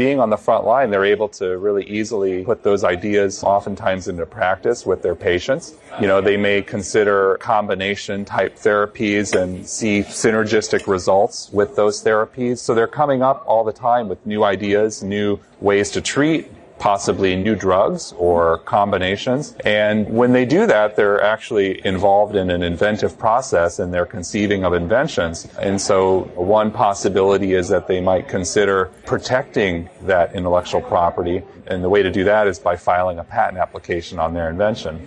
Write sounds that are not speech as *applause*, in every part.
being on the front line, they're able to really easily put those ideas oftentimes into practice with their patients. You know, they may consider combination type therapies and see synergistic results with those therapies. So they're coming up all the time with new ideas, new ways to treat, possibly new drugs or combinations. And when they do that, they're actually involved in an inventive process and they're conceiving of inventions. And so one possibility is that they might consider protecting that intellectual property. And the way to do that is by filing a patent application on their invention.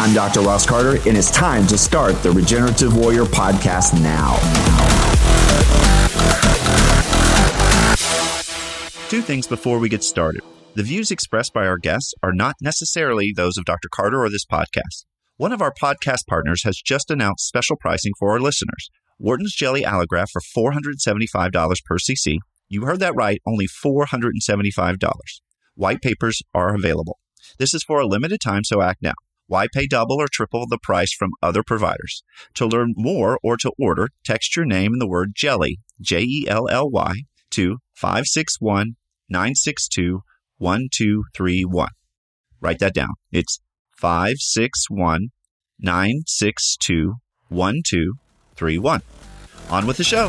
I'm Dr. Ross Carter, and it's time to start the Regenerative Warrior podcast now. Two things before we get started. The views expressed by our guests are not necessarily those of Dr. Carter or this podcast. One of our podcast partners has just announced special pricing for our listeners. Wharton's Jelly Allograft for $475 per cc. You heard that right, only $475. White papers are available. This is for a limited time, so act now. Why pay double or triple the price from other providers? To learn more or to order, text your name and the word jelly, J E L L Y, to 561 962 1231. Write that down. It's 561 962 1231. On with the show.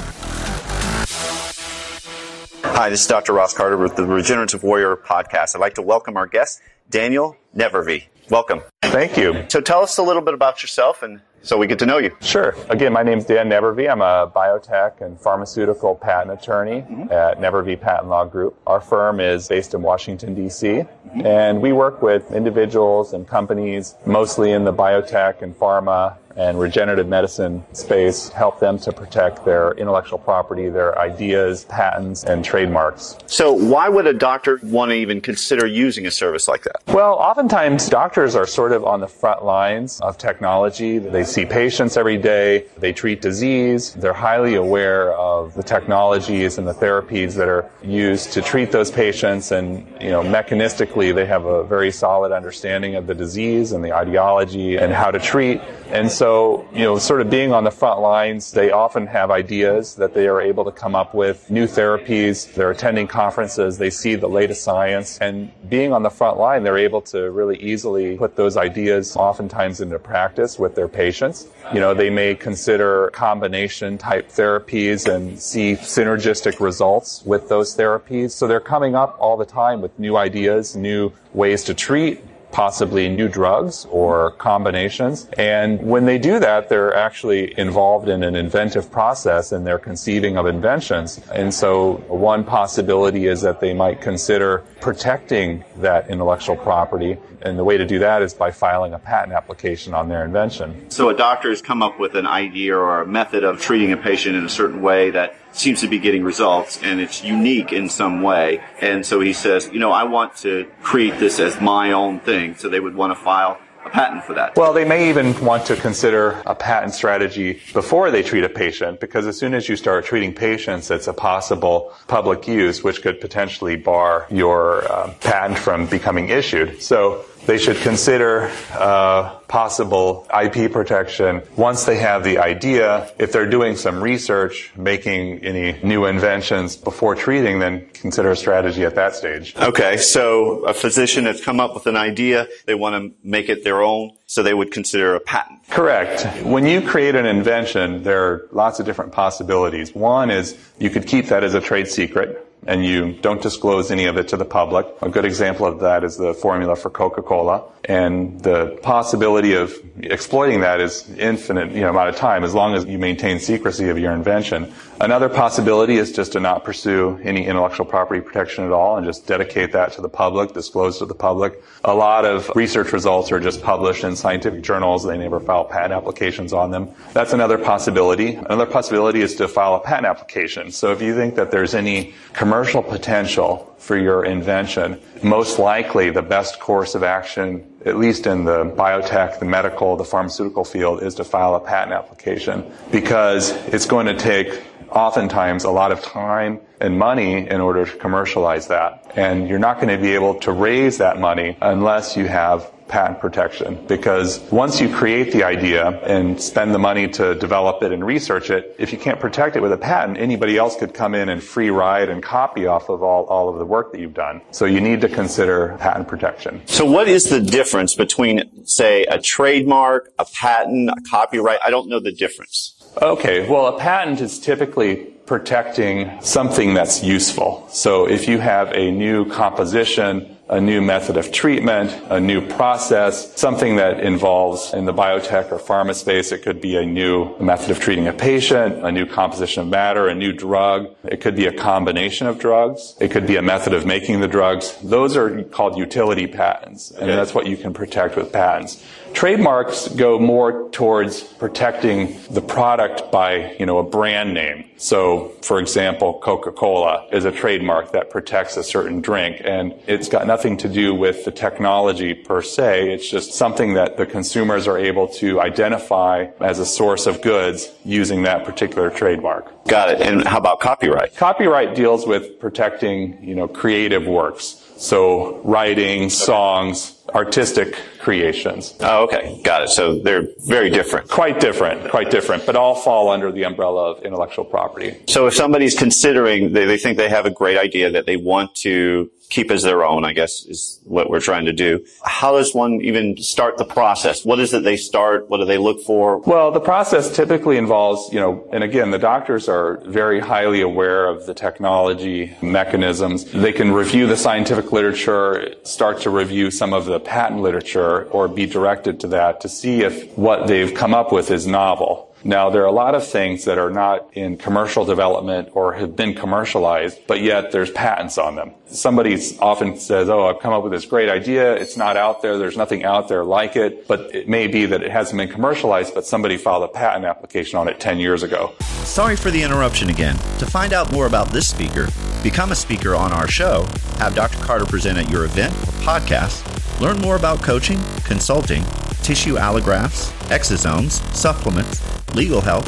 Hi, this is Dr. Ross Carter with the Regenerative Warrior podcast. I'd like to welcome our guest, Daniel Nevrivy. Welcome. Thank you. So tell us a little bit about yourself and so we get to know you. Sure. Again, my name is Dan Nevrivy. I'm a biotech and pharmaceutical patent attorney mm-hmm. at Nevrivy Patent Law Group. Our firm is based in Washington, D.C., mm-hmm. and we work with individuals and companies mostly in the biotech and pharma and regenerative medicine space help them to protect their intellectual property, their ideas, patents, and trademarks. So, why would a doctor want to even consider using a service like that? Well, oftentimes doctors are sort of on the front lines of technology. They see patients every day, they treat disease, they're highly aware of the technologies and the therapies that are used to treat those patients, and, you know, mechanistically, they have a very solid understanding of the disease and the ideology and how to treat. And so, you know, sort of being on the front lines, they often have ideas that they are able to come up with new therapies. They're attending conferences. They see the latest science and being on the front line, they're able to really easily put those ideas oftentimes into practice with their patients. You know, they may consider combination type therapies and see synergistic results with those therapies. So they're coming up all the time with new ideas, new ways to treat, possibly new drugs or combinations. And when they do that, they're actually involved in an inventive process and they're conceiving of inventions. And so one possibility is that they might consider protecting that intellectual property. And the way to do that is by filing a patent application on their invention. So a doctor has come up with an idea or a method of treating a patient in a certain way that seems to be getting results and it's unique in some way. And so he says, you know, I want to create this as my own thing. So they would want to file a patent for that. Well, they may even want to consider a patent strategy before they treat a patient because as soon as you start treating patients, it's a possible public use which could potentially bar your uh, patent from becoming issued. So they should consider uh, possible IP protection once they have the idea. If they're doing some research, making any new inventions before treating, then consider a strategy at that stage. Okay, so a physician has come up with an idea, they want to make it their own, so they would consider a patent. Correct. When you create an invention, there are lots of different possibilities. One is you could keep that as a trade secret and you don't disclose any of it to the public. A good example of that is the formula for Coca-Cola. And the possibility of exploiting that is infinite, you know, amount of time as long as you maintain secrecy of your invention. Another possibility is just to not pursue any intellectual property protection at all and just dedicate that to the public, disclose to the public. A lot of research results are just published in scientific journals. They never file patent applications on them. That's another possibility. Another possibility is to file a patent application. So if you think that there's any commercial potential for your invention, most likely the best course of action, at least in the biotech, the medical, the pharmaceutical field, is to file a patent application because it's going to take oftentimes a lot of time and money in order to commercialize that. And you're not going to be able to raise that money unless you have patent protection because once you create the idea and spend the money to develop it and research it, if you can't protect it with a patent, anybody else could come in and free ride and copy off of all, all of the work that you've done. So you need to consider patent protection. So what is the difference between, say, a trademark, a patent, a copyright? I don't know the difference. Okay, well, a patent is typically protecting something that's useful. So if you have a new composition, a new method of treatment, a new process, something that involves in the biotech or pharma space, it could be a new method of treating a patient, a new composition of matter, a new drug. It could be a combination of drugs. It could be a method of making the drugs. Those are called utility patents, and okay. that's what you can protect with patents. Trademarks go more towards protecting the product by, you know, a brand name. So, for example, Coca-Cola is a trademark that protects a certain drink, and it's got nothing to do with the technology per se. It's just something that the consumers are able to identify as a source of goods using that particular trademark. Got it. And how about copyright? Copyright deals with protecting, you know, creative works. So writing, songs, artistic creations. Oh, okay. Got it. So they're very different. Quite different. Quite different, but all fall under the umbrella of intellectual property. So if somebody's considering, they, they think they have a great idea that they want to keep as their own, I guess is what we're trying to do. How does one even start the process? What is it they start? What do they look for? Well, the process typically involves, you know, and again, the doctors are very highly aware of the technology mechanisms. They can review the scientific literature, start to review some of the patent literature or be directed to that to see if what they've come up with is novel. Now, there are a lot of things that are not in commercial development or have been commercialized, but yet there's patents on them. Somebody often says, Oh, I've come up with this great idea. It's not out there. There's nothing out there like it, but it may be that it hasn't been commercialized, but somebody filed a patent application on it 10 years ago. Sorry for the interruption again. To find out more about this speaker, become a speaker on our show, have Dr. Carter present at your event or podcast, learn more about coaching, consulting, tissue allografts, exosomes, supplements, legal help,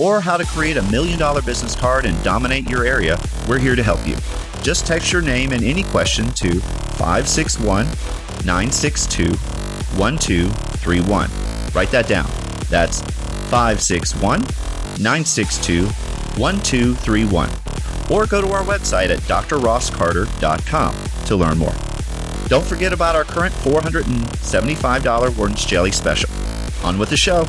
or how to create a million dollar business card and dominate your area, we're here to help you. Just text your name and any question to 561 962 1231. Write that down. That's 561 962 1231. Or go to our website at drrosscarter.com to learn more. Don't forget about our current $475 Wharton's Jelly special. On with the show.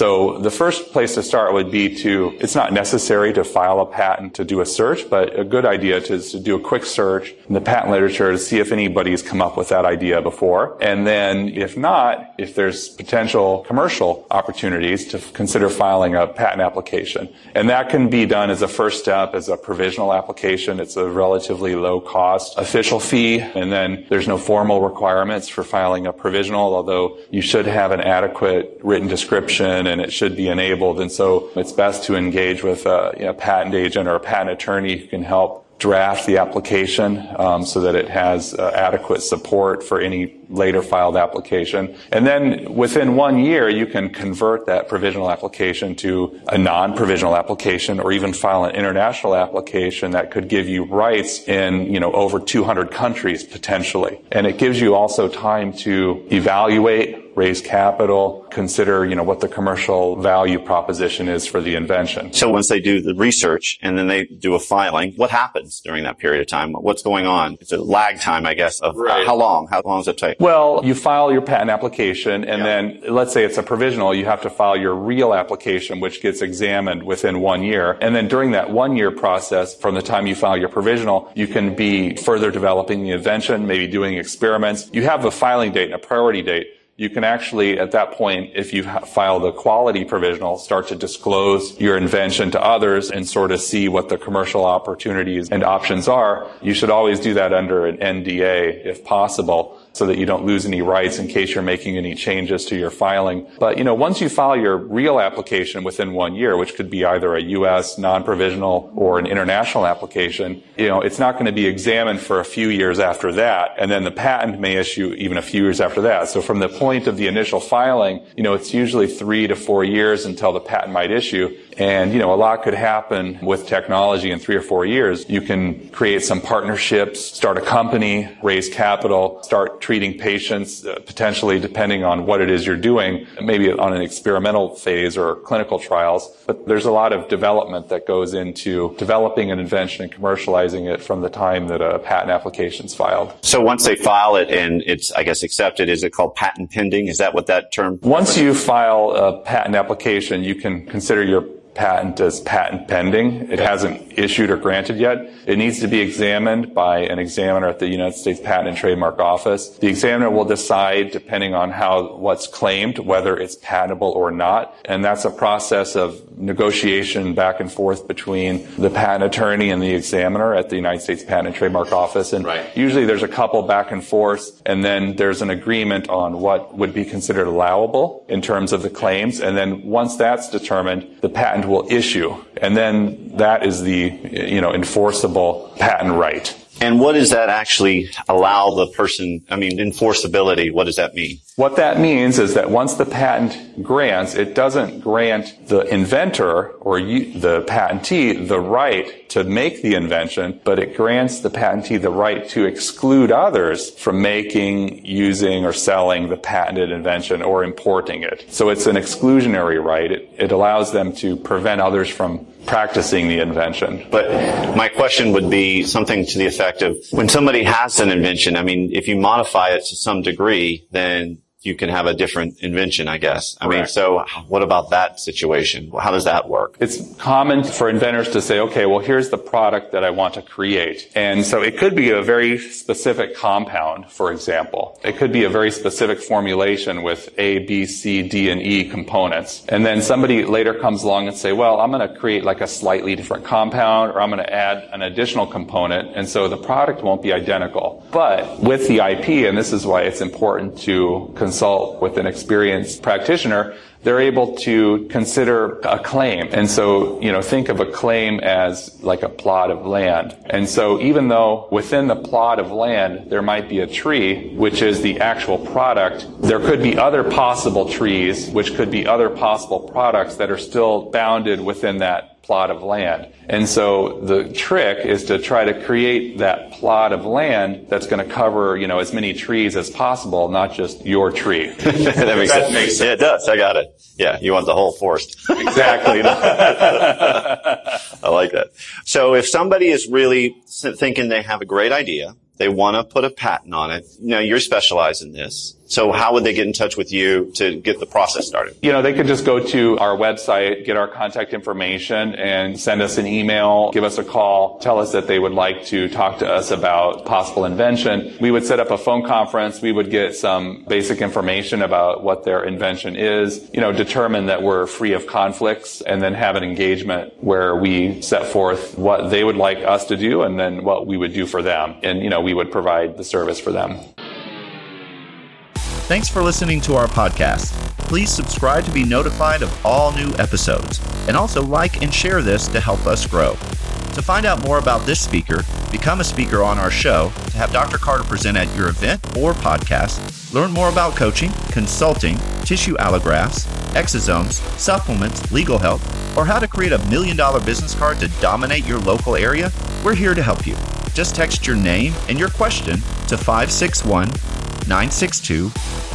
So the first place to start would be to, it's not necessary to file a patent to do a search, but a good idea is to do a quick search in the patent literature to see if anybody's come up with that idea before. And then if not, if there's potential commercial opportunities to consider filing a patent application. And that can be done as a first step as a provisional application. It's a relatively low cost official fee. And then there's no formal requirements for filing a provisional, although you should have an adequate written description and it should be enabled. And so it's best to engage with a you know, patent agent or a patent attorney who can help draft the application um, so that it has uh, adequate support for any later filed application. And then within one year, you can convert that provisional application to a non-provisional application or even file an international application that could give you rights in, you know, over 200 countries potentially. And it gives you also time to evaluate raise capital, consider, you know, what the commercial value proposition is for the invention. So once they do the research and then they do a filing, what happens during that period of time? What's going on? It's a lag time, I guess, of right. how long? How long does it take? Well, you file your patent application and yeah. then let's say it's a provisional, you have to file your real application, which gets examined within one year. And then during that one year process, from the time you file your provisional, you can be further developing the invention, maybe doing experiments. You have a filing date and a priority date you can actually, at that point, if you file the quality provisional, start to disclose your invention to others and sort of see what the commercial opportunities and options are. You should always do that under an NDA if possible so that you don't lose any rights in case you're making any changes to your filing. But, you know, once you file your real application within one year, which could be either a U.S. non-provisional or an international application, you know, it's not going to be examined for a few years after that. And then the patent may issue even a few years after that. So from the point of the initial filing, you know, it's usually three to four years until the patent might issue. And, you know, a lot could happen with technology in three or four years. You can create some partnerships, start a company, raise capital, start treating patients, uh, potentially depending on what it is you're doing, maybe on an experimental phase or clinical trials. But there's a lot of development that goes into developing an invention and commercializing it from the time that a patent application is filed. So once they file it and it's, I guess, accepted, is it called patent pending? Is that what that term? Once you file a patent application, you can consider your patent as patent pending. It hasn't issued or granted yet. It needs to be examined by an examiner at the United States Patent and Trademark Office. The examiner will decide, depending on how what's claimed, whether it's patentable or not. And that's a process of negotiation back and forth between the patent attorney and the examiner at the United States Patent and Trademark Office. And right. usually there's a couple back and forth, and then there's an agreement on what would be considered allowable in terms of the claims. And then once that's determined, the patent will issue. And then that is the, you know, enforceable patent right. And what does that actually allow the person? I mean, enforceability, what does that mean? What that means is that once the patent grants, it doesn't grant the inventor or the patentee the right to make the invention, but it grants the patentee the right to exclude others from making, using, or selling the patented invention or importing it. So it's an exclusionary right. It, it allows them to prevent others from practicing the invention. But my question would be something to the effect of when somebody has an invention, I mean, if you modify it to some degree, then you can have a different invention, I guess. I Correct. mean, so what about that situation? How does that work? It's common for inventors to say, okay, well, here's the product that I want to create. And so it could be a very specific compound, for example. It could be a very specific formulation with A, B, C, D, and E components. And then somebody later comes along and say, well, I'm going to create like a slightly different compound, or I'm going to add an additional component. And so the product won't be identical. But with the IP, and this is why it's important to consult with an experienced practitioner, they're able to consider a claim. And so, you know, think of a claim as like a plot of land. And so even though within the plot of land there might be a tree, which is the actual product, there could be other possible trees, which could be other possible products that are still bounded within that plot of land. And so the trick is to try to create that plot of land that's going to cover, you know, as many trees as possible, not just your tree. *laughs* that, makes, that sense. makes sense. Yeah, it does. I got it. Yeah, you want the whole forest. exactly. *laughs* *laughs* I like that. So if somebody is really thinking they have a great idea, they want to put a patent on it, you know, you're specialized in this. So how would they get in touch with you to get the process started? You know, they could just go to our website, get our contact information and send us an email, give us a call, tell us that they would like to talk to us about possible invention. We would set up a phone conference. We would get some basic information about what their invention is, you know, determine that we're free of conflicts and then have an engagement where we set forth what they would like us to do and then what we would do for them. And, you know, we would provide the service for them. Thanks for listening to our podcast. Please subscribe to be notified of all new episodes, and also like and share this to help us grow. To find out more about this speaker, become a speaker on our show, to have Dr. Carter present at your event or podcast, learn more about coaching, consulting, tissue allografts, exosomes, supplements, legal help, or how to create a million dollar business card to dominate your local area, we're here to help you. Just text your name and your question to 561 962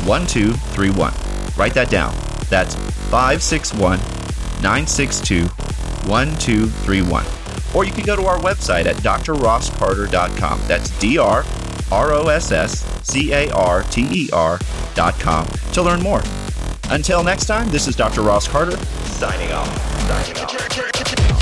1231. Write that down. That's 561 962 1231. Or you can go to our website at drrosscarter.com. That's D R R O S S C A R T E R.com to learn more. Until next time, this is Dr. Ross Carter signing off. Signing off.